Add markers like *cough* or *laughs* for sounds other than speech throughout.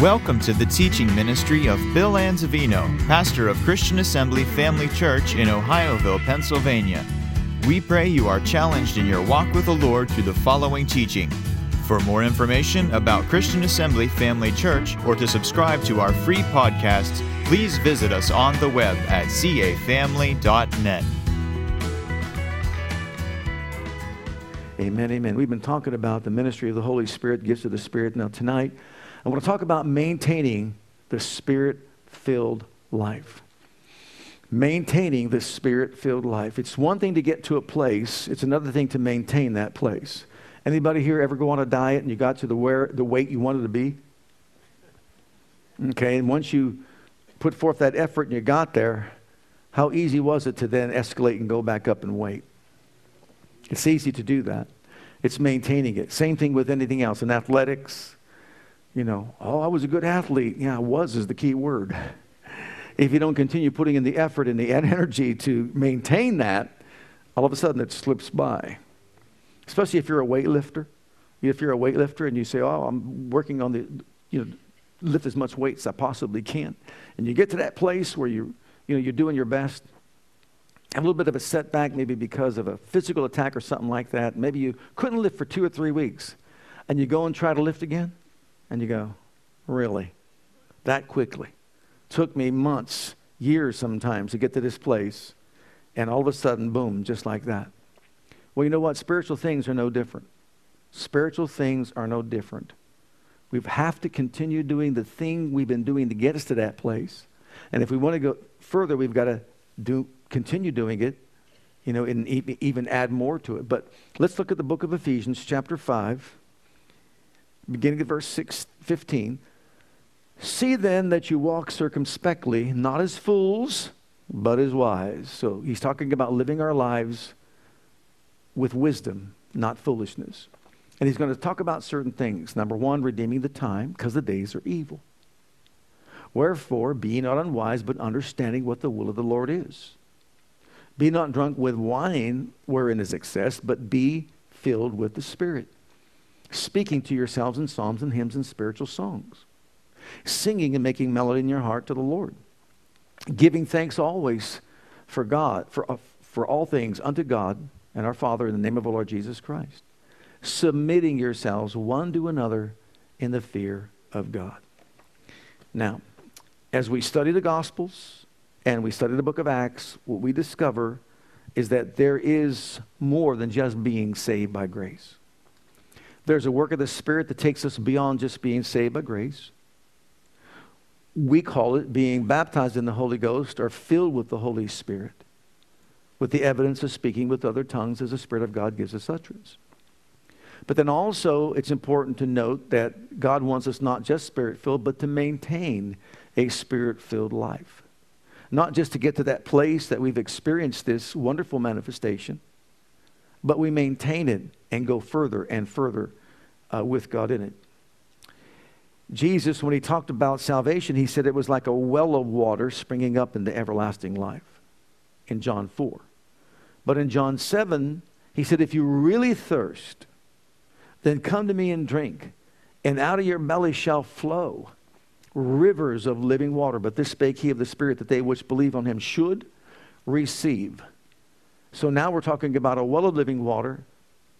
Welcome to the teaching ministry of Bill Anzavino, pastor of Christian Assembly Family Church in Ohioville, Pennsylvania. We pray you are challenged in your walk with the Lord through the following teaching. For more information about Christian Assembly Family Church or to subscribe to our free podcasts, please visit us on the web at cafamily.net. Amen, amen. We've been talking about the ministry of the Holy Spirit, gifts of the Spirit. Now, tonight, I want to talk about maintaining the spirit filled life. Maintaining the spirit filled life. It's one thing to get to a place, it's another thing to maintain that place. Anybody here ever go on a diet and you got to the, where, the weight you wanted to be? Okay, and once you put forth that effort and you got there, how easy was it to then escalate and go back up and weight? It's easy to do that. It's maintaining it. Same thing with anything else in athletics, you know, oh, I was a good athlete. Yeah, I was is the key word. If you don't continue putting in the effort and the *laughs* energy to maintain that, all of a sudden it slips by. Especially if you're a weightlifter. If you're a weightlifter and you say, oh, I'm working on the, you know, lift as much weight as I possibly can. And you get to that place where you, you know, you're doing your best, have a little bit of a setback, maybe because of a physical attack or something like that. Maybe you couldn't lift for two or three weeks, and you go and try to lift again. And you go, really? That quickly? Took me months, years sometimes to get to this place. And all of a sudden, boom, just like that. Well, you know what? Spiritual things are no different. Spiritual things are no different. We have to continue doing the thing we've been doing to get us to that place. And if we want to go further, we've got to do, continue doing it, you know, and even add more to it. But let's look at the book of Ephesians, chapter 5 beginning at verse 6, 15. See then that you walk circumspectly, not as fools, but as wise. So he's talking about living our lives with wisdom, not foolishness. And he's going to talk about certain things. Number one, redeeming the time, because the days are evil. Wherefore, be not unwise, but understanding what the will of the Lord is. Be not drunk with wine wherein is excess, but be filled with the Spirit speaking to yourselves in psalms and hymns and spiritual songs, singing and making melody in your heart to the Lord, giving thanks always for God, for, uh, for all things unto God and our Father in the name of our Lord Jesus Christ, submitting yourselves one to another in the fear of God. Now, as we study the Gospels and we study the book of Acts, what we discover is that there is more than just being saved by grace. There's a work of the Spirit that takes us beyond just being saved by grace. We call it being baptized in the Holy Ghost or filled with the Holy Spirit, with the evidence of speaking with other tongues as the Spirit of God gives us utterance. But then also, it's important to note that God wants us not just spirit filled, but to maintain a spirit filled life. Not just to get to that place that we've experienced this wonderful manifestation, but we maintain it and go further and further uh, with God in it. Jesus, when he talked about salvation, he said it was like a well of water springing up into everlasting life in John 4. But in John 7, he said, If you really thirst, then come to me and drink, and out of your belly shall flow rivers of living water. But this spake he of the Spirit that they which believe on him should receive. So now we're talking about a well of living water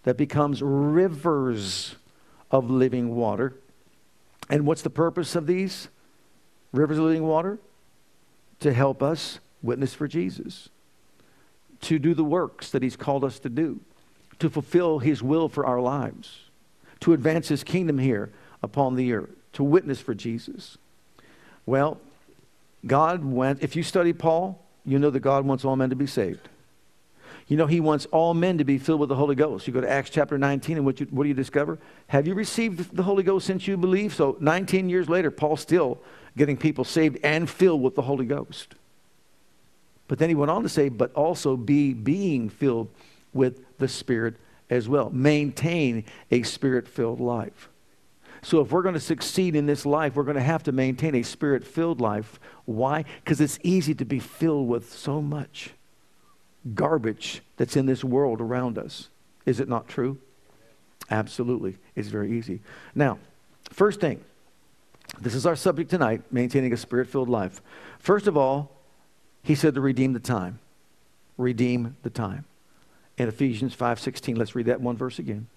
that becomes rivers of living water. And what's the purpose of these rivers of living water? To help us witness for Jesus, to do the works that He's called us to do, to fulfill His will for our lives, to advance His kingdom here upon the earth, to witness for Jesus. Well, God went, if you study Paul, you know that God wants all men to be saved. You know, he wants all men to be filled with the Holy Ghost. You go to Acts chapter 19, and what, you, what do you discover? Have you received the Holy Ghost since you believe? So 19 years later, Paul's still getting people saved and filled with the Holy Ghost. But then he went on to say, but also be being filled with the Spirit as well. Maintain a spirit filled life. So, if we're going to succeed in this life, we're going to have to maintain a spirit filled life. Why? Because it's easy to be filled with so much garbage that's in this world around us. Is it not true? Absolutely. It's very easy. Now, first thing, This is our subject tonight maintaining a spirit filled life. First of all, he said to redeem the time. Redeem the time. In Ephesians 5:16, let's read that one verse again.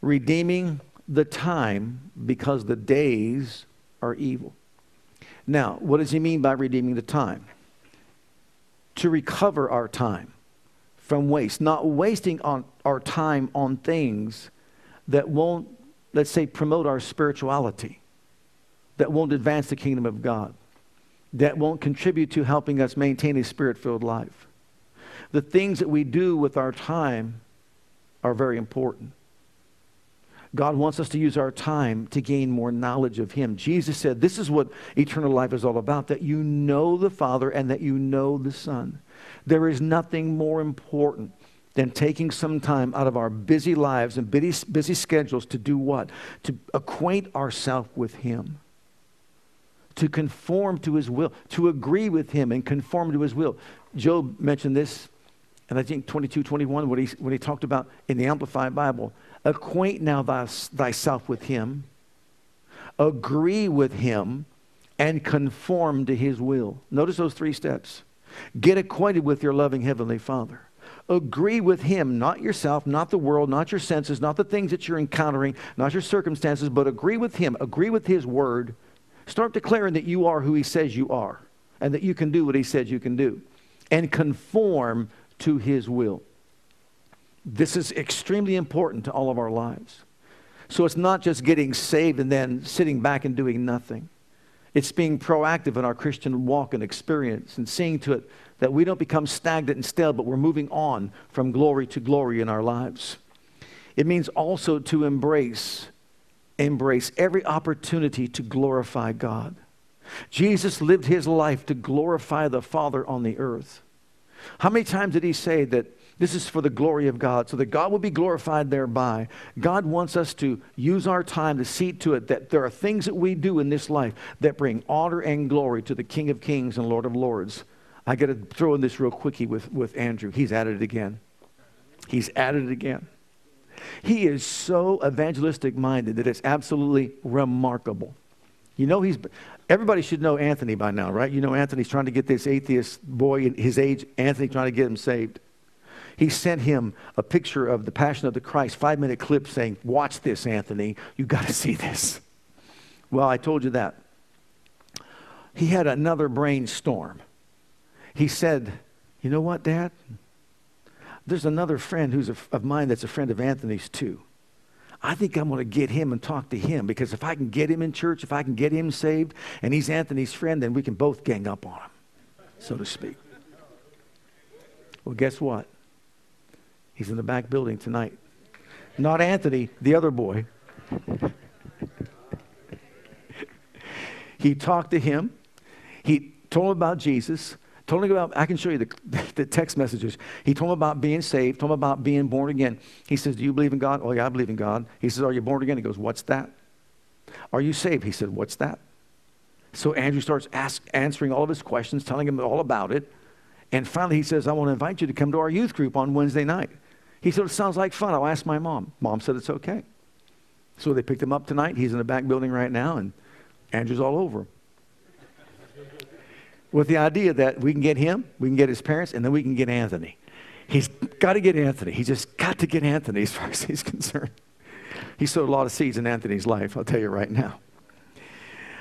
Redeeming the time because the days are evil. Now, what does he mean by redeeming the time? To recover our time from waste, not wasting on our time on things that won't, let's say, promote our spirituality, that won't advance the kingdom of God, that won't contribute to helping us maintain a spirit filled life. The things that we do with our time are very important. God wants us to use our time to gain more knowledge of Him. Jesus said, This is what eternal life is all about that you know the Father and that you know the Son. There is nothing more important than taking some time out of our busy lives and busy, busy schedules to do what? To acquaint ourselves with Him, to conform to His will, to agree with Him and conform to His will. Job mentioned this, and I think 22, 21, when he, when he talked about in the Amplified Bible Acquaint now thyself with him, agree with him, and conform to his will. Notice those three steps. Get acquainted with your loving Heavenly Father. Agree with Him, not yourself, not the world, not your senses, not the things that you're encountering, not your circumstances, but agree with Him. Agree with His Word. Start declaring that you are who He says you are and that you can do what He says you can do. And conform to His will. This is extremely important to all of our lives. So it's not just getting saved and then sitting back and doing nothing. It's being proactive in our Christian walk and experience and seeing to it that we don't become stagnant and stale, but we're moving on from glory to glory in our lives. It means also to embrace, embrace every opportunity to glorify God. Jesus lived his life to glorify the Father on the earth. How many times did he say that this is for the glory of God, so that God will be glorified thereby. God wants us to use our time to see to it that there are things that we do in this life that bring honor and glory to the King of Kings and Lord of Lords. I got to throw in this real quickie with, with Andrew. He's at it again. He's at it again. He is so evangelistic minded that it's absolutely remarkable. You know, he's everybody should know Anthony by now, right? You know, Anthony's trying to get this atheist boy in his age, Anthony, trying to get him saved he sent him a picture of the Passion of the Christ, five minute clip saying, Watch this, Anthony. You got to *laughs* see this. Well, I told you that. He had another brainstorm. He said, You know what, Dad? There's another friend who's a, of mine that's a friend of Anthony's too. I think I'm going to get him and talk to him because if I can get him in church, if I can get him saved, and he's Anthony's friend, then we can both gang up on him, so to speak. Well, guess what? He's in the back building tonight. Not Anthony, the other boy. he talked to him. He told him about Jesus. Told him about, I can show you the, *laughs* the text messages. He told him about being saved, told him about being born again. He says, Do you believe in God? Oh, yeah, I believe in God. He says, Are you born again? He goes, What's that? Are you saved? He said, What's that? So Andrew starts ask, answering all of his questions, telling him all about it. And finally, he says, I want to invite you to come to our youth group on Wednesday night. He said, It sounds like fun. I'll ask my mom. Mom said it's okay. So they picked him up tonight. He's in the back building right now, and Andrew's all over him. With the idea that we can get him, we can get his parents, and then we can get Anthony. He's got to get Anthony. He's just got to get Anthony as far *laughs* as he's concerned. He sowed a lot of seeds in Anthony's life, I'll tell you right now.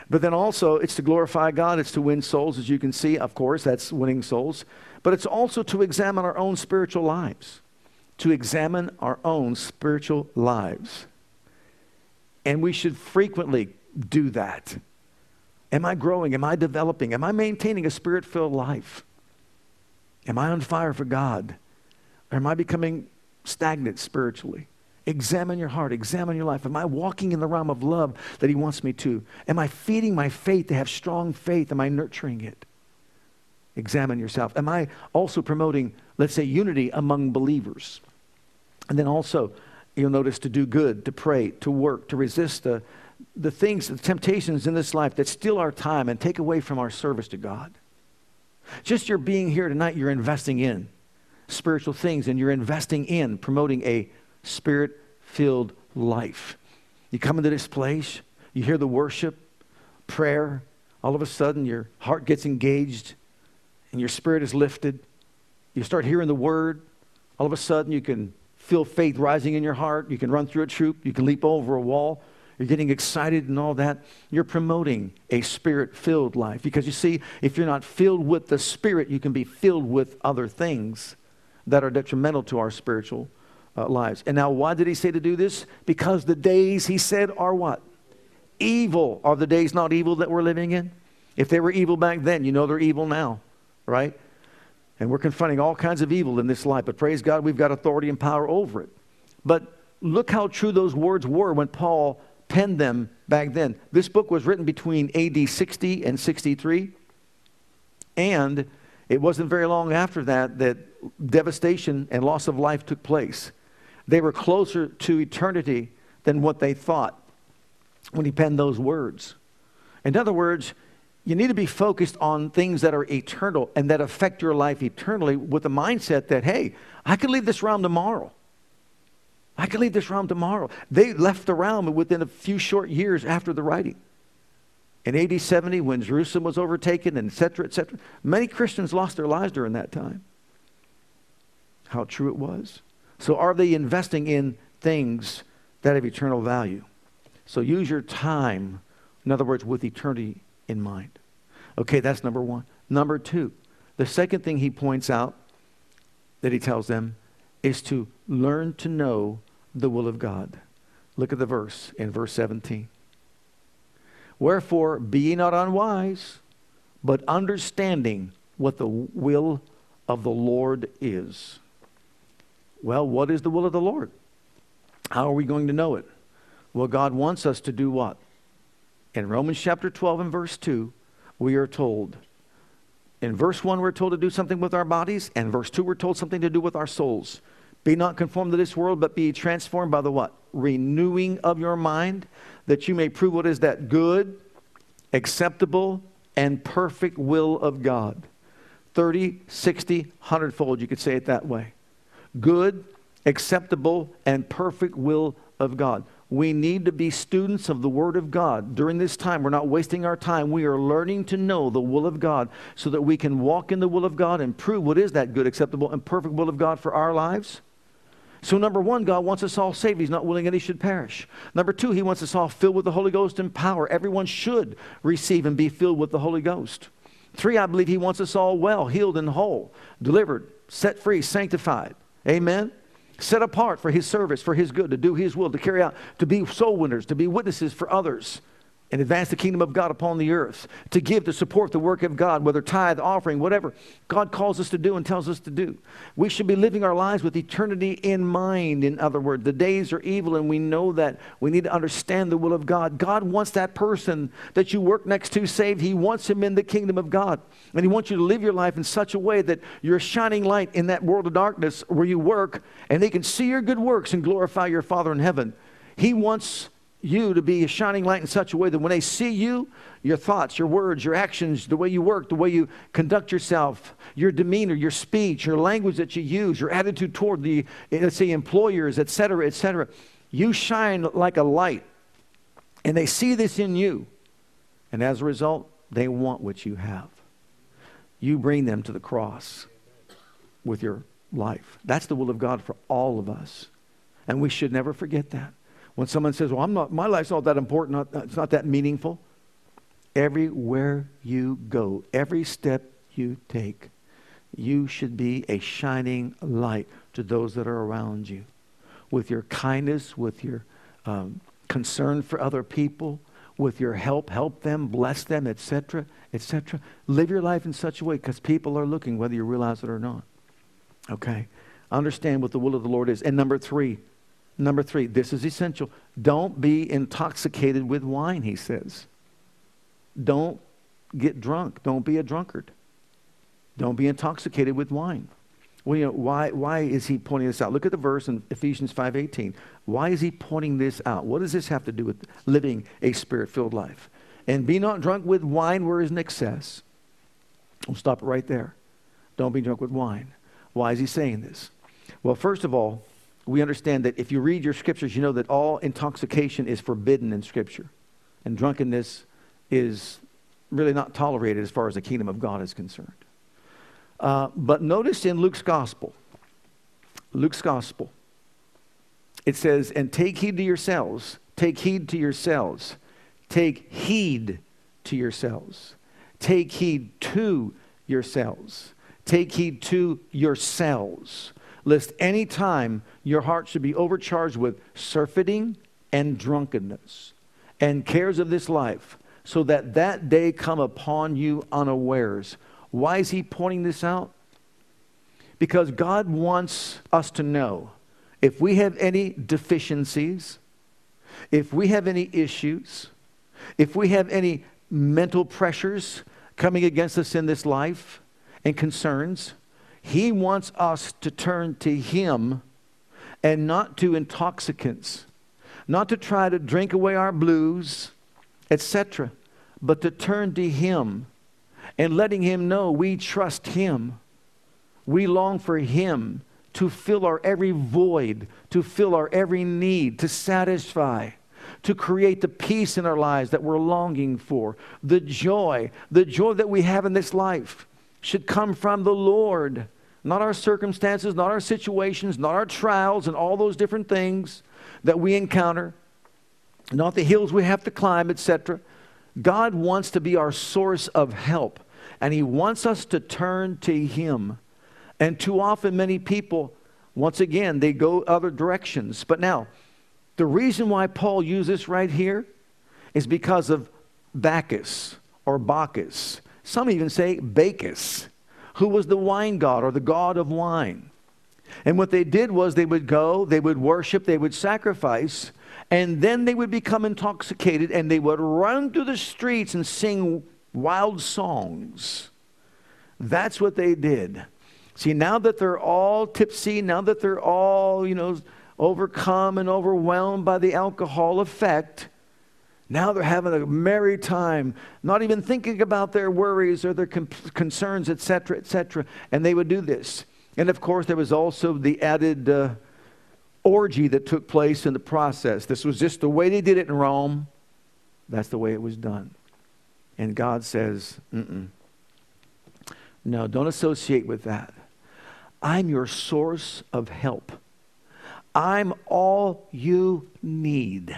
But then also, it's to glorify God, it's to win souls, as you can see. Of course, that's winning souls. But it's also to examine our own spiritual lives to examine our own spiritual lives. And we should frequently do that. Am I growing? Am I developing? Am I maintaining a spirit filled life? Am I on fire for God? Or am I becoming stagnant spiritually? Examine your heart, examine your life. Am I walking in the realm of love that He wants me to? Am I feeding my faith to have strong faith? Am I nurturing it? Examine yourself. Am I also promoting, let's say, unity among believers? And then also, you'll notice to do good, to pray, to work, to resist the, the things, the temptations in this life that steal our time and take away from our service to God. Just your being here tonight, you're investing in spiritual things and you're investing in promoting a spirit filled life. You come into this place, You hear the worship, prayer, all of a sudden your heart gets engaged and your spirit is lifted. You start hearing the word. All of a sudden you can feel faith rising in your heart. You can run through a troop. You can leap over a wall. You're getting excited and all that. You're promoting a spirit filled life. Because you see, if you're not filled with the Spirit, you can be filled with other things that are detrimental to our spiritual uh, lives. And now, why did he say to do this? Because the days, he said, are what? Evil. Are the days not evil that we're living in? If they were evil back then, you know they're evil now, right? And we're confronting all kinds of evil in this life, but praise God, we've got authority and power over it. But look how true those words were when Paul penned them back then. This book was written between AD 60 and 63. And it wasn't very long after that that devastation and loss of life took place. They were closer to eternity than what they thought when he penned those words. In other words, you need to be focused on things that are eternal and that affect your life eternally with the mindset that, hey, I could leave this realm tomorrow. I could leave this realm tomorrow. They left the realm within a few short years after the writing. In AD 70, when Jerusalem was overtaken, and et cetera, et cetera, many Christians lost their lives during that time. How true it was. So, are they investing in things that have eternal value? So, use your time, in other words, with eternity in mind. Okay, that's number one. Number two, the second thing he points out that he tells them is to learn to know the will of God. Look at the verse in verse 17. Wherefore, be ye not unwise, but understanding what the will of the Lord is. Well, what is the will of the Lord? How are we going to know it? Well, God wants us to do what? In Romans chapter 12 and verse 2, we are told. In verse 1, we're told to do something with our bodies, and verse 2, we're told something to do with our souls. Be not conformed to this world, but be transformed by the what? Renewing of your mind, that you may prove what is that good, acceptable, and perfect will of God. 30, 60, 100 fold, you could say it that way. Good, acceptable, and perfect will of God. We need to be students of the Word of God. During this time, we're not wasting our time. We are learning to know the will of God so that we can walk in the will of God and prove what is that good, acceptable, and perfect will of God for our lives. So, number one, God wants us all saved. He's not willing any should perish. Number two, He wants us all filled with the Holy Ghost and power. Everyone should receive and be filled with the Holy Ghost. Three, I believe He wants us all well, healed, and whole, delivered, set free, sanctified. Amen? Set apart for His service, for His good, to do His will, to carry out, to be soul winners, to be witnesses for others and advance the kingdom of God upon the earth, to give, to support the work of God, whether tithe, offering, whatever God calls us to do and tells us to do. We should be living our lives with eternity in mind, in other words. The days are evil, and we know that. We need to understand the will of God. God wants that person that you work next to saved. He wants him in the kingdom of God. And He wants you to live your life in such a way that you're a shining light in that world of darkness where you work, and they can see your good works and glorify your Father in heaven. He wants you to be a shining light in such a way that when they see you, your thoughts, your words, your actions, the way you work, the way you conduct yourself, your demeanor, your speech, your language that you use, your attitude toward the, let's say, employers, et cetera, et cetera, you shine like a light. And they see this in you. And as a result, they want what you have. You bring them to the cross with your life. That's the will of God for all of us. And we should never forget that. When someone says, Well, I'm not, my life's not that important, not, it's not that meaningful. Everywhere you go, every step you take, you should be a shining light to those that are around you. With your kindness, with your um, concern for other people, with your help, help them, bless them, etc., etc. Live your life in such a way because people are looking whether you realize it or not. Okay? Understand what the will of the Lord is. And number three, Number three, this is essential. Don't be intoxicated with wine, he says. Don't get drunk. Don't be a drunkard. Don't be intoxicated with wine. Well, you know, why, why is he pointing this out? Look at the verse in Ephesians 5.18. Why is he pointing this out? What does this have to do with living a spirit-filled life? And be not drunk with wine where is an excess. We'll stop it right there. Don't be drunk with wine. Why is he saying this? Well, first of all, we understand that if you read your scriptures, you know that all intoxication is forbidden in scripture. And drunkenness is really not tolerated as far as the kingdom of God is concerned. Uh, but notice in Luke's gospel, Luke's gospel, it says, And take heed to yourselves, take heed to yourselves, take heed to yourselves, take heed to yourselves, take heed to yourselves, lest any time your heart should be overcharged with surfeiting and drunkenness and cares of this life, so that that day come upon you unawares. Why is he pointing this out? Because God wants us to know if we have any deficiencies, if we have any issues, if we have any mental pressures coming against us in this life and concerns, He wants us to turn to Him and not to intoxicants, not to try to drink away our blues, etc., but to turn to Him and letting Him know we trust Him. We long for Him to fill our every void, to fill our every need, to satisfy, to create the peace in our lives that we're longing for, the joy, the joy that we have in this life should come from the Lord, not our circumstances, not our situations, not our trials, and all those different things that we encounter, not the hills we have to climb, etc. God wants to be our source of help, and He wants us to turn to Him. And too often, many people, once again, they go other directions. But now, the reason why Paul used this right here is because of Bacchus or Bacchus. Some even say Bacchus, who was the wine god or the god of wine. And what they did was they would go, they would worship, they would sacrifice, and then they would become intoxicated and they would run through the streets and sing wild songs. That's what they did. See, now that they're all tipsy, now that they're all, you know, overcome and overwhelmed by the alcohol effect, now they're having a merry time, not even thinking about their worries or their concerns, etc., etc. And they would do this. And of course, there was also the added uh, orgy that took place in the process. This was just the way they did it in Rome. That's the way it was done. And God says, Mm-mm. no, don't associate with that. I'm your source of help. I'm all you need.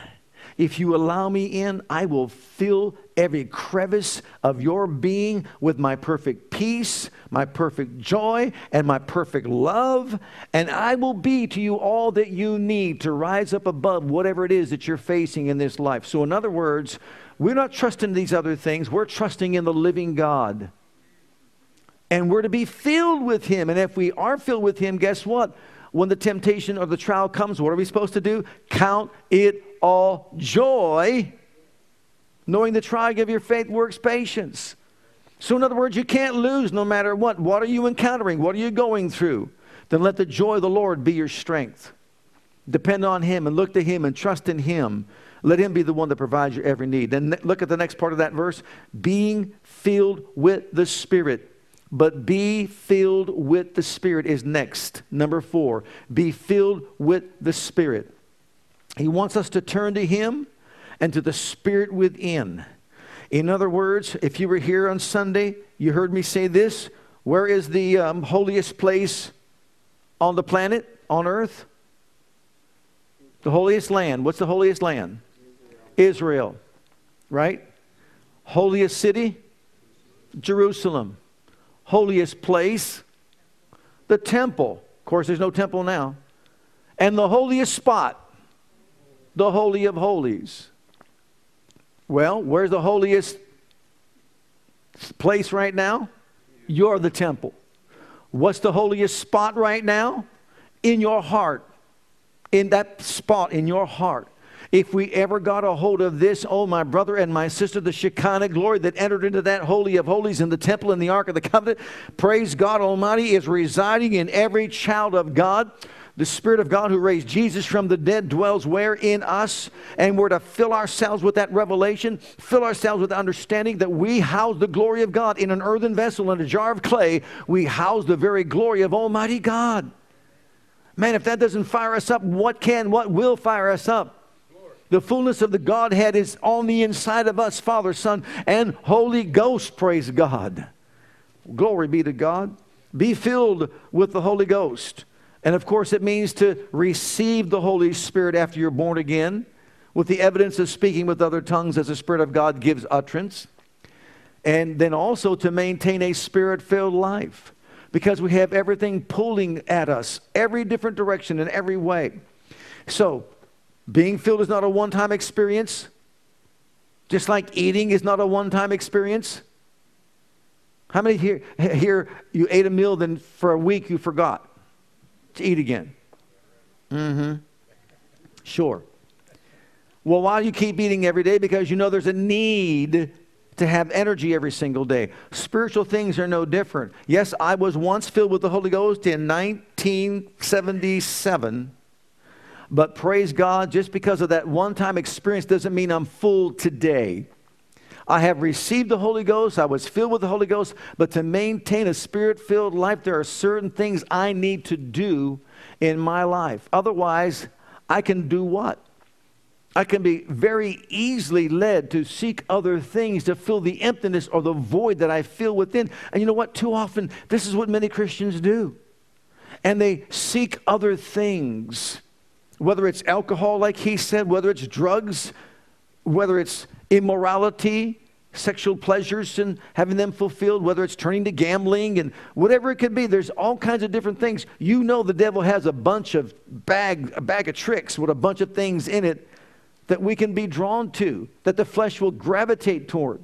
If you allow me in, I will fill every crevice of your being with my perfect peace, my perfect joy, and my perfect love. And I will be to you all that you need to rise up above whatever it is that you're facing in this life. So, in other words, we're not trusting these other things, we're trusting in the living God. And we're to be filled with Him. And if we are filled with Him, guess what? When the temptation or the trial comes, what are we supposed to do? Count it all joy, knowing the trying of your faith works patience. So, in other words, you can't lose no matter what. What are you encountering? What are you going through? Then let the joy of the Lord be your strength. Depend on Him and look to Him and trust in Him. Let Him be the one that provides your every need. Then look at the next part of that verse being filled with the Spirit. But be filled with the Spirit is next. Number four, be filled with the Spirit. He wants us to turn to Him and to the Spirit within. In other words, if you were here on Sunday, you heard me say this where is the um, holiest place on the planet, on earth? The holiest land. What's the holiest land? Israel, Israel right? Holiest city? Jerusalem holiest place, the temple. Of course, there's no temple now. And the holiest spot, the Holy of Holies. Well, where's the holiest place right now? You're the temple. What's the holiest spot right now? In your heart. In that spot in your heart. If we ever got a hold of this, oh, my brother and my sister, the Shekinah glory that entered into that Holy of Holies in the temple in the Ark of the Covenant, praise God Almighty, is residing in every child of God. The Spirit of God who raised Jesus from the dead dwells where? In us. And we're to fill ourselves with that revelation, fill ourselves with understanding that we house the glory of God in an earthen vessel, in a jar of clay. We house the very glory of Almighty God. Man, if that doesn't fire us up, what can, what will fire us up? The fullness of the Godhead is on the inside of us, Father, Son, and Holy Ghost, praise God. Glory be to God. Be filled with the Holy Ghost. And of course, it means to receive the Holy Spirit after you're born again with the evidence of speaking with other tongues as the Spirit of God gives utterance. And then also to maintain a spirit filled life because we have everything pulling at us, every different direction in every way. So, being filled is not a one time experience, just like eating is not a one time experience. How many here, here you ate a meal, then for a week you forgot to eat again? Mm hmm. Sure. Well, why do you keep eating every day? Because you know there's a need to have energy every single day. Spiritual things are no different. Yes, I was once filled with the Holy Ghost in 1977. But praise God, just because of that one time experience doesn't mean I'm full today. I have received the Holy Ghost. I was filled with the Holy Ghost. But to maintain a spirit filled life, there are certain things I need to do in my life. Otherwise, I can do what? I can be very easily led to seek other things to fill the emptiness or the void that I feel within. And you know what? Too often, this is what many Christians do. And they seek other things, whether it's alcohol, like he said, whether it's drugs, whether it's immorality, sexual pleasures and having them fulfilled, whether it's turning to gambling and whatever it could be. There's all kinds of different things. You know the devil has a bunch of bag, a bag of tricks with a bunch of things in it that we can be drawn to, that the flesh will gravitate toward.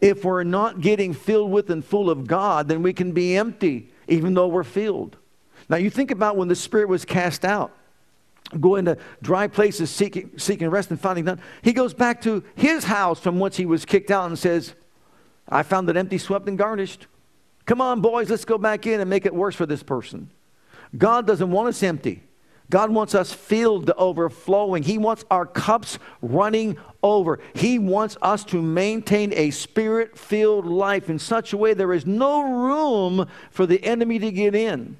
If we're not getting filled with and full of God, then we can be empty, even though we're filled. Now, you think about when the Spirit was cast out going to dry places seeking, seeking rest and finding none. He goes back to his house from whence he was kicked out and says, I found it empty, swept, and garnished. Come on, boys, let's go back in and make it worse for this person. God doesn't want us empty. God wants us filled to overflowing. He wants our cups running over. He wants us to maintain a spirit filled life in such a way there is no room for the enemy to get in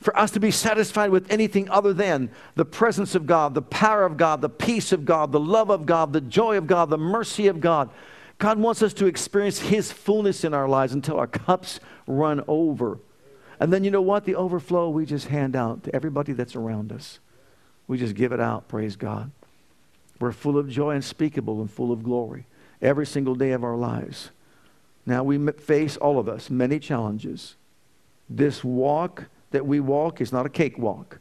for us to be satisfied with anything other than the presence of God, the power of God, the peace of God, the love of God, the joy of God, the mercy of God. God wants us to experience His fullness in our lives until our cups run over. And then you know what? The overflow we just hand out to everybody that's around us. We just give it out, praise God. We're full of joy unspeakable and full of glory every single day of our lives. Now, we face, all of us, many challenges. This walk that we walk is not a cakewalk.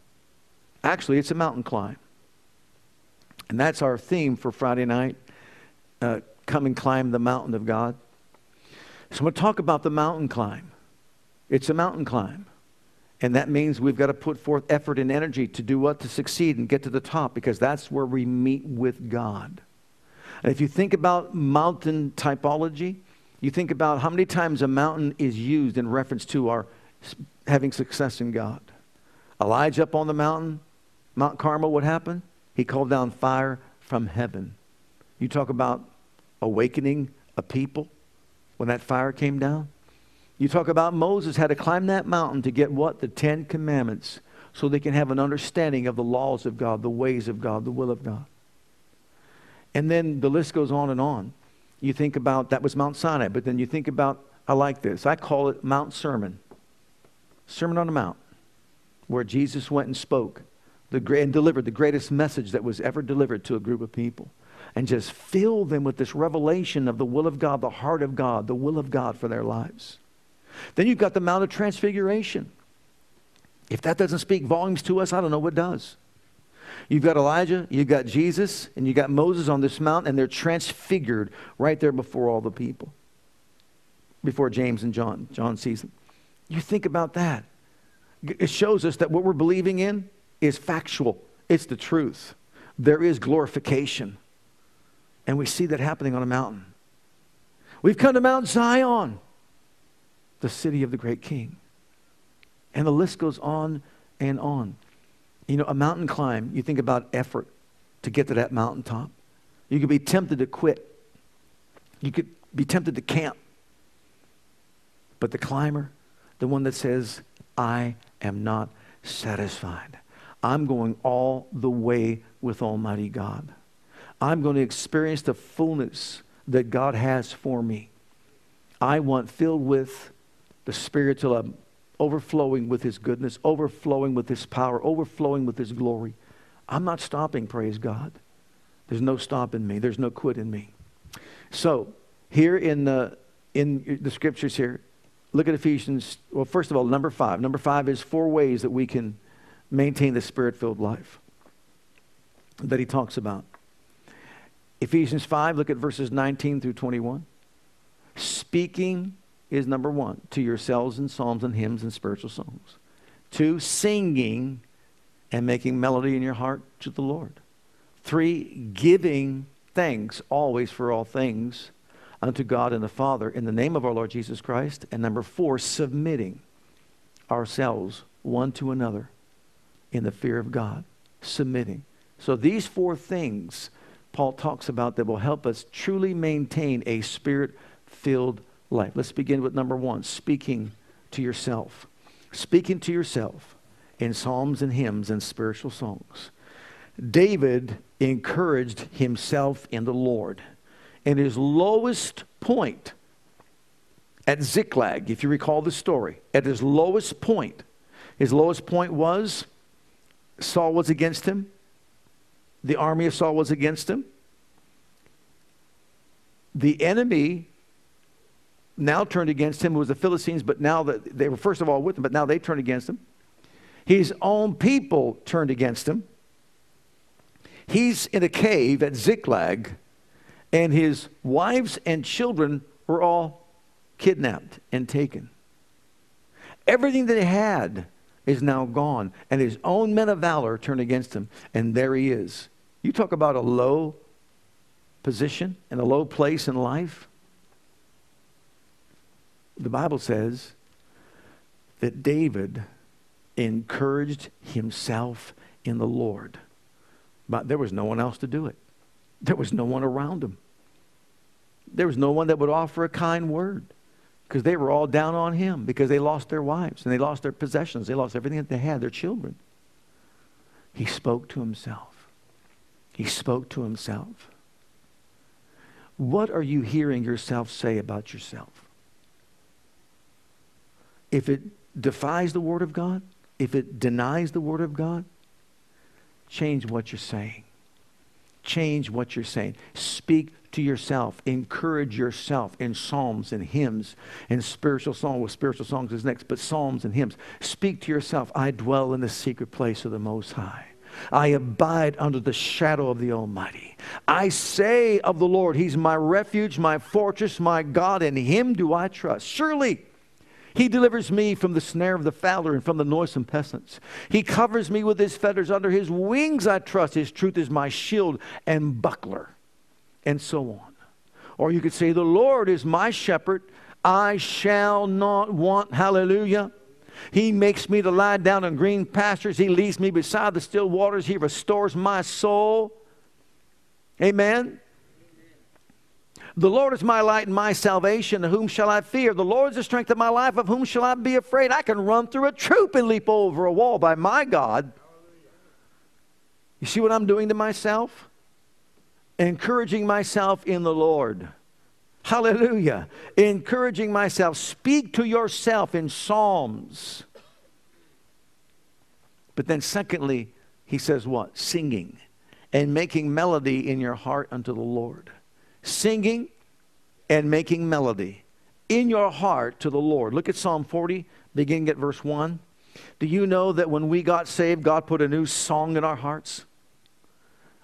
Actually, it's a mountain climb. And that's our theme for Friday night. Uh, come and climb the mountain of God. So I'm going to talk about the mountain climb. It's a mountain climb. And that means we've got to put forth effort and energy to do what? To succeed and get to the top because that's where we meet with God. And if you think about mountain typology, you think about how many times a mountain is used in reference to our having success in God. Elijah up on the mountain, Mount Carmel, what happened? He called down fire from heaven. You talk about awakening a people when that fire came down. You talk about Moses had to climb that mountain to get what? The Ten Commandments, so they can have an understanding of the laws of God, the ways of God, the will of God. And then the list goes on and on. You think about that was Mount Sinai, but then you think about, I like this, I call it Mount Sermon. Sermon on the Mount, where Jesus went and spoke the, and delivered the greatest message that was ever delivered to a group of people. And just fill them with this revelation of the will of God, the heart of God, the will of God for their lives. Then you've got the Mount of Transfiguration. If that doesn't speak volumes to us, I don't know what does. You've got Elijah, you've got Jesus, and you've got Moses on this mount, and they're transfigured right there before all the people. Before James and John. John sees them. You think about that. It shows us that what we're believing in is factual, it's the truth. There is glorification. And we see that happening on a mountain. We've come to Mount Zion, the city of the great king. And the list goes on and on. You know, a mountain climb, you think about effort to get to that mountaintop. You could be tempted to quit. You could be tempted to camp. But the climber, the one that says, I am not satisfied. I'm going all the way with Almighty God. I'm going to experience the fullness that God has for me. I want filled with the Spirit till I'm overflowing with His goodness, overflowing with His power, overflowing with His glory. I'm not stopping, praise God. There's no stop in me, there's no quit in me. So, here in the, in the scriptures here, look at Ephesians. Well, first of all, number five. Number five is four ways that we can maintain the spirit filled life that he talks about. Ephesians 5, look at verses 19 through 21. Speaking is number one, to yourselves in psalms and hymns and spiritual songs. Two, singing and making melody in your heart to the Lord. Three, giving thanks always for all things unto God and the Father in the name of our Lord Jesus Christ. And number four, submitting ourselves one to another in the fear of God. Submitting. So these four things Paul talks about that will help us truly maintain a spirit filled life. Let's begin with number one speaking to yourself. Speaking to yourself in psalms and hymns and spiritual songs. David encouraged himself in the Lord. In his lowest point at Ziklag, if you recall the story, at his lowest point, his lowest point was Saul was against him, the army of Saul was against him. The enemy now turned against him. It was the Philistines, but now that they were first of all with him, but now they turned against him. His own people turned against him. He's in a cave at Ziklag, and his wives and children were all kidnapped and taken. Everything that he had is now gone, and his own men of valor turn against him, and there he is. You talk about a low position and a low place in life. The Bible says that David encouraged himself in the Lord, but there was no one else to do it. There was no one around him. There was no one that would offer a kind word because they were all down on him because they lost their wives and they lost their possessions. They lost everything that they had, their children. He spoke to himself. He spoke to himself. What are you hearing yourself say about yourself? If it defies the Word of God, if it denies the Word of God, change what you're saying. Change what you're saying. Speak to yourself. Encourage yourself in psalms and hymns and spiritual songs. Well, spiritual songs is next, but psalms and hymns. Speak to yourself. I dwell in the secret place of the Most High. I abide under the shadow of the Almighty. I say of the Lord, He's my refuge, my fortress, my God. In Him do I trust. Surely he delivers me from the snare of the fowler and from the noisome pestilence. He covers me with his feathers. Under his wings I trust. His truth is my shield and buckler and so on. Or you could say, The Lord is my shepherd, I shall not want. Hallelujah. He makes me to lie down in green pastures. He leads me beside the still waters. He restores my soul. Amen. The Lord is my light and my salvation. Whom shall I fear? The Lord is the strength of my life. Of whom shall I be afraid? I can run through a troop and leap over a wall by my God. You see what I'm doing to myself? encouraging myself in the Lord. Hallelujah. Encouraging myself. Speak to yourself in Psalms. But then, secondly, he says what? Singing and making melody in your heart unto the Lord. Singing and making melody in your heart to the Lord. Look at Psalm 40, beginning at verse 1. Do you know that when we got saved, God put a new song in our hearts?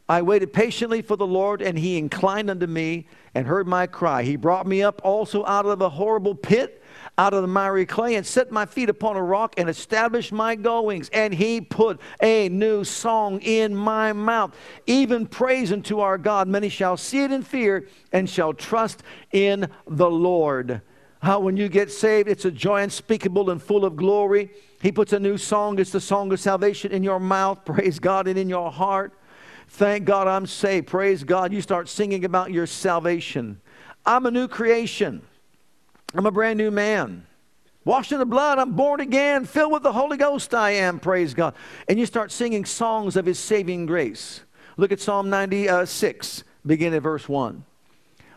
I waited patiently for the Lord, and he inclined unto me and heard my cry. He brought me up also out of a horrible pit, out of the miry clay, and set my feet upon a rock and established my goings. And he put a new song in my mouth, even praise unto our God. Many shall see it in fear and shall trust in the Lord. How when you get saved, it's a joy unspeakable and full of glory. He puts a new song, it's the song of salvation in your mouth, *laughs* praise God, and in your heart. Thank God I'm saved. Praise God. You start singing about your salvation. I'm a new creation. I'm a brand new man. Washed in the blood, I'm born again, filled with the Holy Ghost, I am, praise God. And you start singing songs of His saving grace. Look at Psalm 96, begin at verse 1.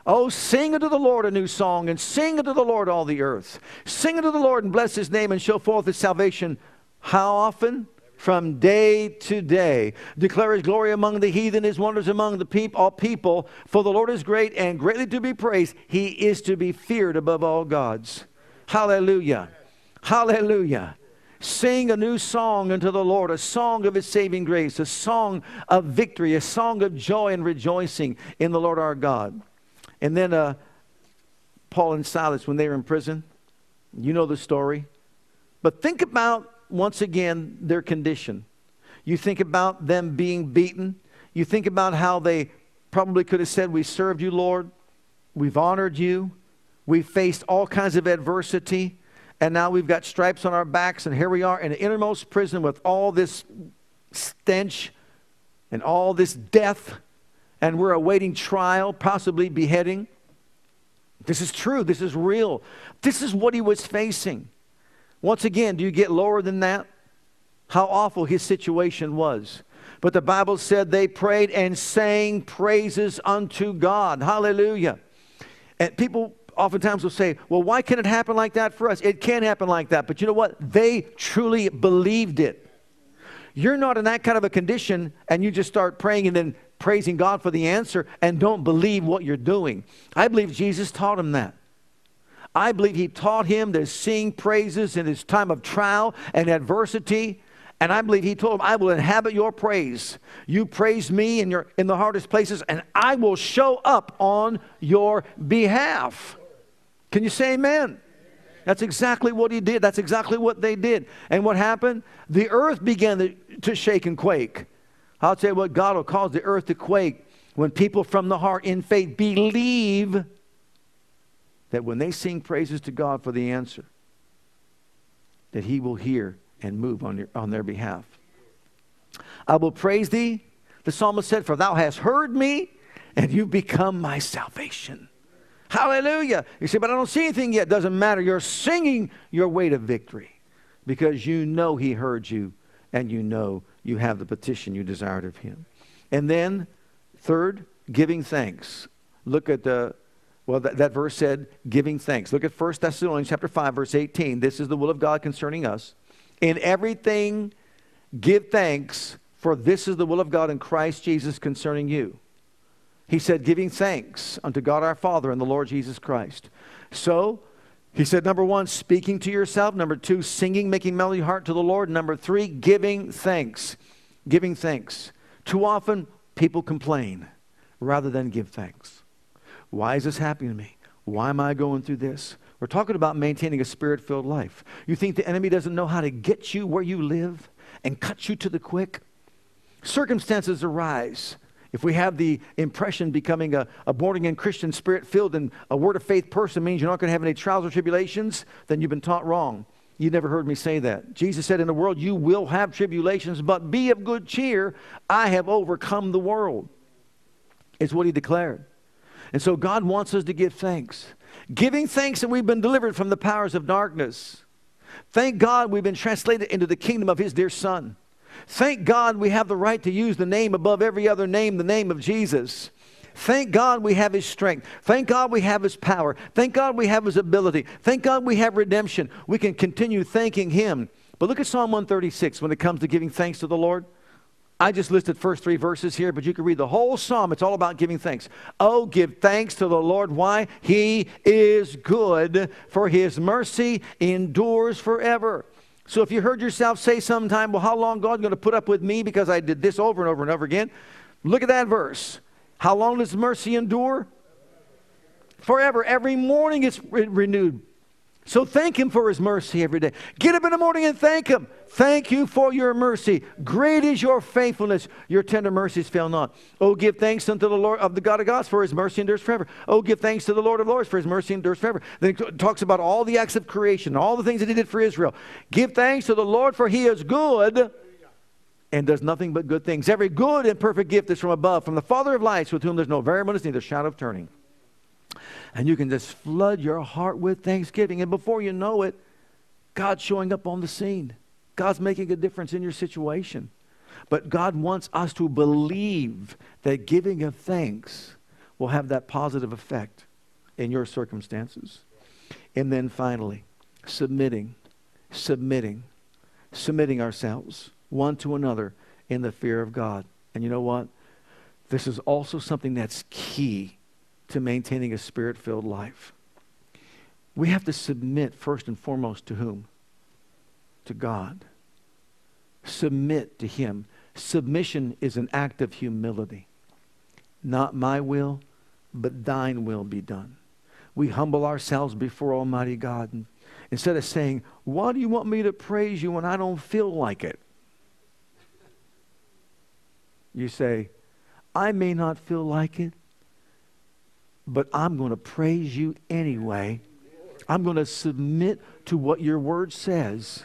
Oh, sing unto the Lord a new song, and sing unto the Lord all the earth. Sing unto the Lord and bless his name, and show forth his salvation. How often? From day to day. Declare his glory among the heathen, his wonders among the people, all people. For the Lord is great and greatly to be praised. He is to be feared above all gods. Hallelujah. Hallelujah. Sing a new song unto the Lord, a song of his saving grace, a song of victory, a song of joy and rejoicing in the Lord our God. And then uh, Paul and Silas, when they were in prison, you know the story. But think about, once again, their condition. You think about them being beaten. You think about how they probably could have said, We served you, Lord. We've honored you. We've faced all kinds of adversity and now we've got stripes on our backs, and here we are in the innermost prison with all this stench and all this death, and we're awaiting trial, possibly beheading. This is true. This is real. This is what he was facing. Once again, do you get lower than that? How awful his situation was. But the Bible said they prayed and sang praises unto God. Hallelujah. And people oftentimes will say, well, why can it happen like that for us? It can happen like that. But you know what? They truly believed it. You're not in that kind of a condition and you just start praying and then praising God for the answer and don't believe what you're doing. I believe Jesus taught him that. I believe he taught him to sing praises in his time of trial and adversity. And I believe he told him, I will inhabit your praise. You praise me in, your, in the hardest places, and I will show up on your behalf. Can you say amen? That's exactly what he did. That's exactly what they did. And what happened? The earth began to, shake and quake. I'll tell you what, God will cause the earth to quake when people from the heart in faith believe that when they sing praises to God for the answer, that he will hear and move on, your, on their behalf. I will praise thee, the psalmist said, for thou hast heard me and you've become my salvation. Hallelujah. You say, but I don't see anything yet. Doesn't matter. You're singing your way to victory because you know He heard you and you know you have the petition you desired of Him. And then, third, giving thanks. Look at the, well, that, that verse said, giving thanks. Look at 1 Thessalonians chapter 5, verse 18. This is the will of God concerning us. In everything, give thanks, for this is the will of God in Christ Jesus concerning you. He said, giving thanks unto God our Father and the Lord Jesus Christ. So, he said, number one, speaking to yourself. Number two, singing, making melody heart to the Lord. Number three, giving thanks. Giving thanks. Too often, people complain rather than give thanks. Why is this happening to me? Why am I going through this? We're talking about maintaining a spirit filled life. You think the enemy doesn't know how to get you where you live and cut you to the quick? Circumstances arise if we have the impression becoming a, a born again Christian, spirit filled, and a word of faith person means you're not going to have any trials or tribulations, then you've been taught wrong. You never heard me say that. Jesus said, In the world you will have tribulations, but be of good cheer. I have overcome the world. It's what he declared. And so God wants us to give thanks. Giving thanks that we've been delivered from the powers of darkness. Thank God we've been translated into the kingdom of his dear Son. Thank God we have the right to use the name above every other name, the name of Jesus. Thank God we have His strength. Thank God we have His power. Thank God we have His ability. Thank God we have redemption. We can continue thanking Him. But look at Psalm 136 when it comes to giving thanks to the Lord. I just listed first three verses here, but you can read the whole psalm. It's all about giving thanks. Oh, give thanks to the Lord. Why? He is good, for his mercy endures forever. So if you heard yourself say sometime, well, how long God's going to put up with me because I did this over and over and over again? Look at that verse. How long does mercy endure? Forever. Every morning it's re- renewed. So thank Him for His mercy every day. Get up in the morning and thank Him. Thank you for your mercy. Great is your faithfulness. Your tender mercies fail not. Oh, give thanks unto the Lord of the God of gods for His mercy endures forever. Oh, give thanks to the Lord of lords for His mercy endures forever. Then it talks about all the acts of creation, all the things that He did for Israel. Give thanks to the Lord for He is good and does nothing but good things. Every good and perfect gift is from above, from the Father of lights, with whom there's no variableness, neither shadow of turning and you can just flood your heart with thanksgiving. And before you know it, God's showing up on the scene. God's making a difference in your situation. But God wants us to believe that giving of thanks will have that positive effect in your circumstances. And then finally, submitting, submitting, submitting ourselves one to another in the fear of God. And you know what? This is also something that's key to maintaining a spirit filled life. We have to submit first and foremost to whom? To God. Submit to Him. Submission is an act of humility. Not my will, but thine will be done. We humble ourselves before Almighty God. And instead of saying, Why do you want me to praise you when I don't feel like it? You say, I may not feel like it, but I'm going to praise you anyway. I'm going to submit to what your word says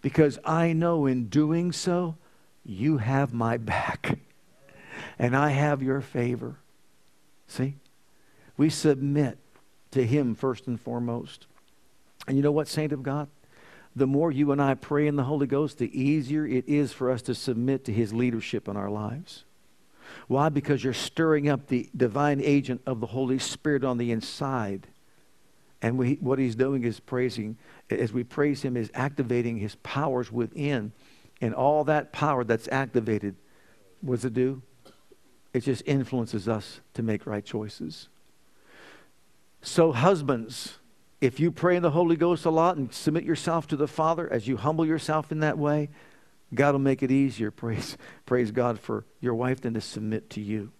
because I know in doing so, you have my back *laughs* and I have your favor. See? We submit to Him first and foremost. And you know what, saint of God? The more you and I pray in the Holy Ghost, the easier it is for us to submit to His leadership in our lives. Why? Because you're stirring up the divine agent of the Holy Spirit on the inside. And we, what he's doing is praising, as we praise him, is activating his powers within. And all that power that's activated, what does it do? It just influences us to make right choices. So, husbands, if you pray in the Holy Ghost a lot and submit yourself to the Father as you humble yourself in that way, God will make it easier. Praise, *laughs* praise God for your wife then to submit to you.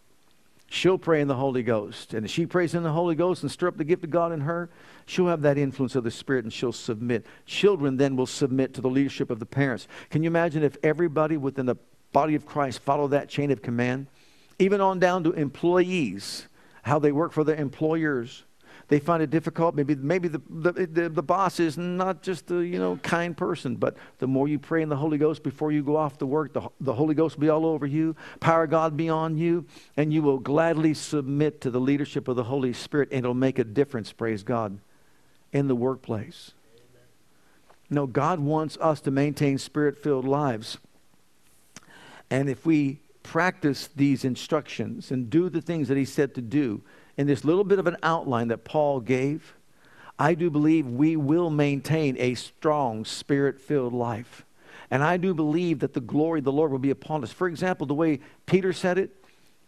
She'll pray in the Holy Ghost. And if she prays in the Holy Ghost and stir up the gift of God in her, she'll have that influence of the Spirit and she'll submit. Children then will submit to the leadership of the parents. Can you imagine if everybody within the body of Christ followed that chain of command? Even on down to employees, how they work for their employers they find it difficult. Maybe, maybe the, the, the, the, boss is not just a you know, kind person, but the more you pray in the Holy Ghost before you go off to work, the, the Holy Ghost will be all over you, power of God be on you, and you will gladly submit to the leadership of the Holy Spirit, and it'll make a difference, praise God, in the workplace. No, God wants us to maintain spirit filled lives. And if we practice these instructions and do the things that He said to do, in this little bit of an outline that Paul gave, I do believe we will maintain a strong spirit filled life. And I do believe that the glory of the Lord will be upon us. For example, the way Peter said it,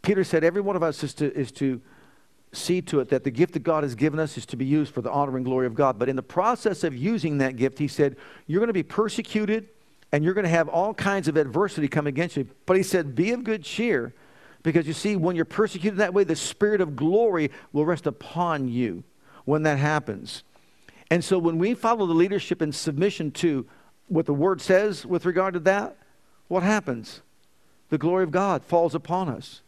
Peter said, Every one of us is to, is to see to it that the gift that God has given us is to be used for the honor and glory of God. But in the process of using that gift, he said, You're going to be persecuted and you're going to have all kinds of adversity come against you. But he said, Be of good cheer because you see, when you're persecuted that way, the Spirit of glory will rest upon you when that happens. And so when we follow the leadership and submission to what the Word says with regard to that, what happens? The glory of God falls upon us.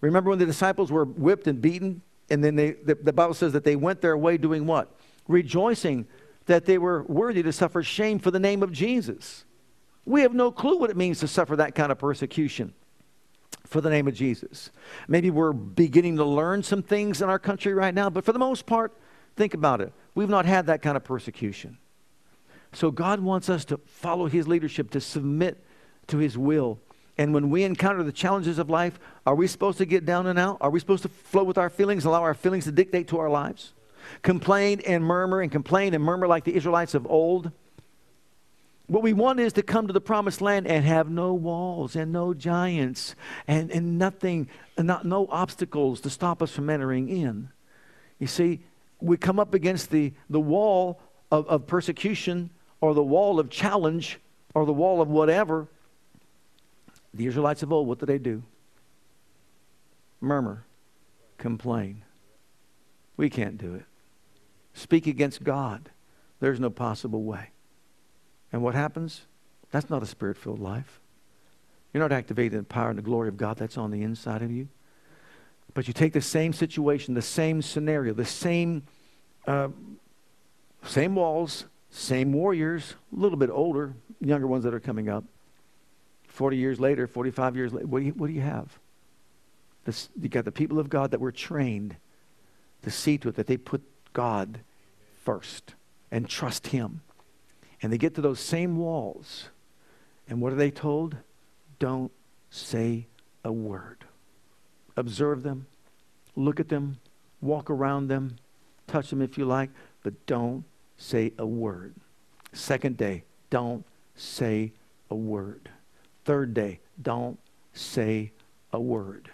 Remember when the disciples were whipped and beaten? And then they, the, the Bible says that they went their way doing what? Rejoicing that they were worthy to suffer shame for the name of Jesus. We have no clue what it means to suffer that kind of persecution for the name of Jesus. Maybe we're beginning to learn some things in our country right now, but for the most part, think about it. We've not had that kind of persecution. So God wants us to follow His leadership, to submit to His will. And when we encounter the challenges of life, are we supposed to get down and out? Are we supposed to flow with our feelings, allow our feelings to dictate to our lives? Complain and murmur and complain and murmur like the Israelites of old? What we want is to come to the promised land and have no walls and no giants and, and nothing, not, no obstacles to stop us from entering in. You see, we come up against the, the wall of, of persecution or the wall of challenge or the wall of whatever. The Israelites of old, what did they do? Murmur, complain. We can't do it. Speak against God. There's no possible way. And what happens? That's not a spirit filled life. You're not activating the power and the glory of God that's on the inside of you. But you take the same situation, the same scenario, the same, uh, same walls, same warriors, a little bit older, younger ones that are coming up. 40 years later, 45 years later, what do you, what do you have? This, you got the people of God that were trained to see to it that they put God first and trust Him. And they get to those same walls. And what are they told? don't say a word. Observe them, look at them, walk around them, touch them if you like, but don't say a word. Second day, don't say a word. Third day, don't say a word.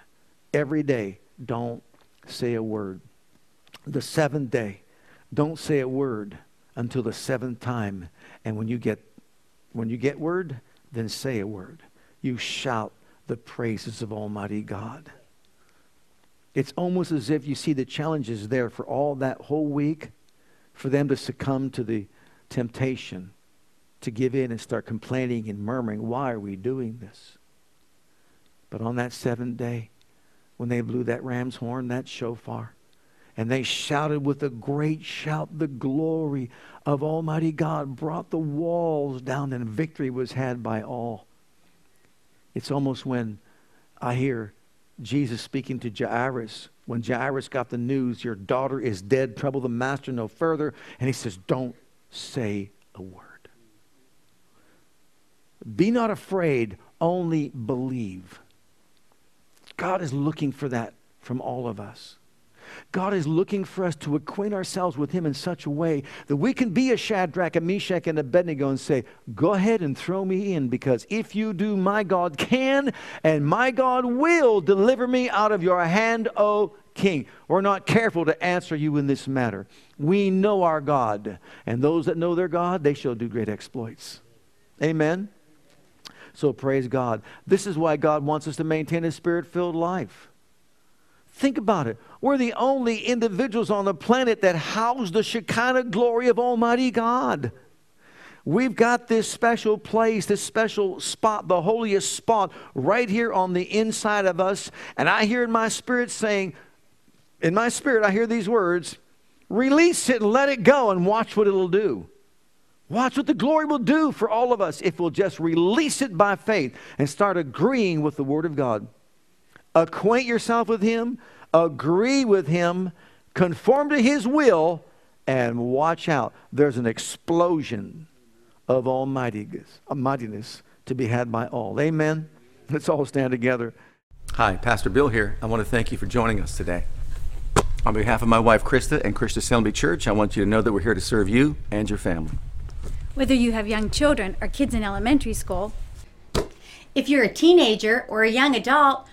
Every day, don't say a word. The seventh day, don't say a word until the seventh time. And when you get when you get word, then say a word. You shout the praises of Almighty God. It's almost as if you see the challenges there for all that whole week for them to succumb to the temptation to give in and start complaining and murmuring, why are we doing this? But on that seventh day, when they blew that ram's horn, that shofar, and they shouted with a great shout, the glory of Almighty God brought the walls down, and victory was had by all. It's almost when I hear Jesus speaking to Jairus, when Jairus got the news, Your daughter is dead, trouble the master no further. And he says, Don't say a word. Be not afraid, only believe. God is looking for that from all of us. God is looking for us to acquaint ourselves with Him in such a way that we can be a Shadrach, a Meshach, and Abednego and say, Go ahead and throw me in, because if you do, my God can and my God will deliver me out of your hand, O King. We're not careful to answer you in this matter. We know our God, and those that know their God, they shall do great exploits. Amen. So praise God. This is why God wants us to maintain a spirit filled life. Think about it. We're the only individuals on the planet that house the Shekinah glory of Almighty God. We've got this special place, this special spot, the holiest spot, right here on the inside of us. And I hear in my spirit saying, in my spirit, I hear these words release it and let it go and watch what it'll do. Watch what the glory will do for all of us if we'll just release it by faith and start agreeing with the Word of God. Acquaint yourself with Him, agree with Him, conform to His will, and watch out. There's an explosion of almightiness, almightiness to be had by all. Amen. Let's all stand together. Hi, Pastor Bill here. I want to thank you for joining us today. On behalf of my wife Krista and Christian Assembly Church, I want you to know that we're here to serve you and your family. Whether you have young children or kids in elementary school, if you're a teenager or a young adult,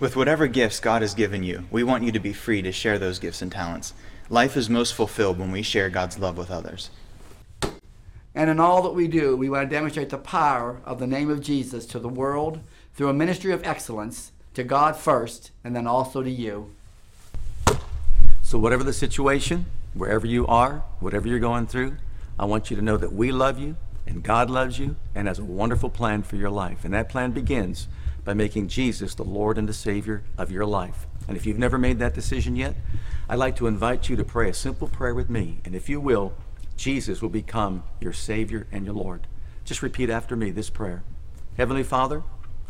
With whatever gifts God has given you, we want you to be free to share those gifts and talents. Life is most fulfilled when we share God's love with others. And in all that we do, we want to demonstrate the power of the name of Jesus to the world through a ministry of excellence to God first, and then also to you. So, whatever the situation, wherever you are, whatever you're going through, I want you to know that we love you and God loves you and has a wonderful plan for your life. And that plan begins by making Jesus the Lord and the Savior of your life. And if you've never made that decision yet, I'd like to invite you to pray a simple prayer with me. And if you will, Jesus will become your Savior and your Lord. Just repeat after me this prayer Heavenly Father,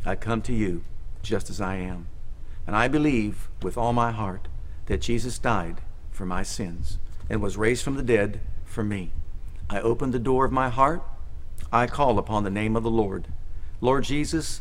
I come to you just as I am. And I believe with all my heart that Jesus died for my sins and was raised from the dead for me. I open the door of my heart. I call upon the name of the Lord. Lord Jesus,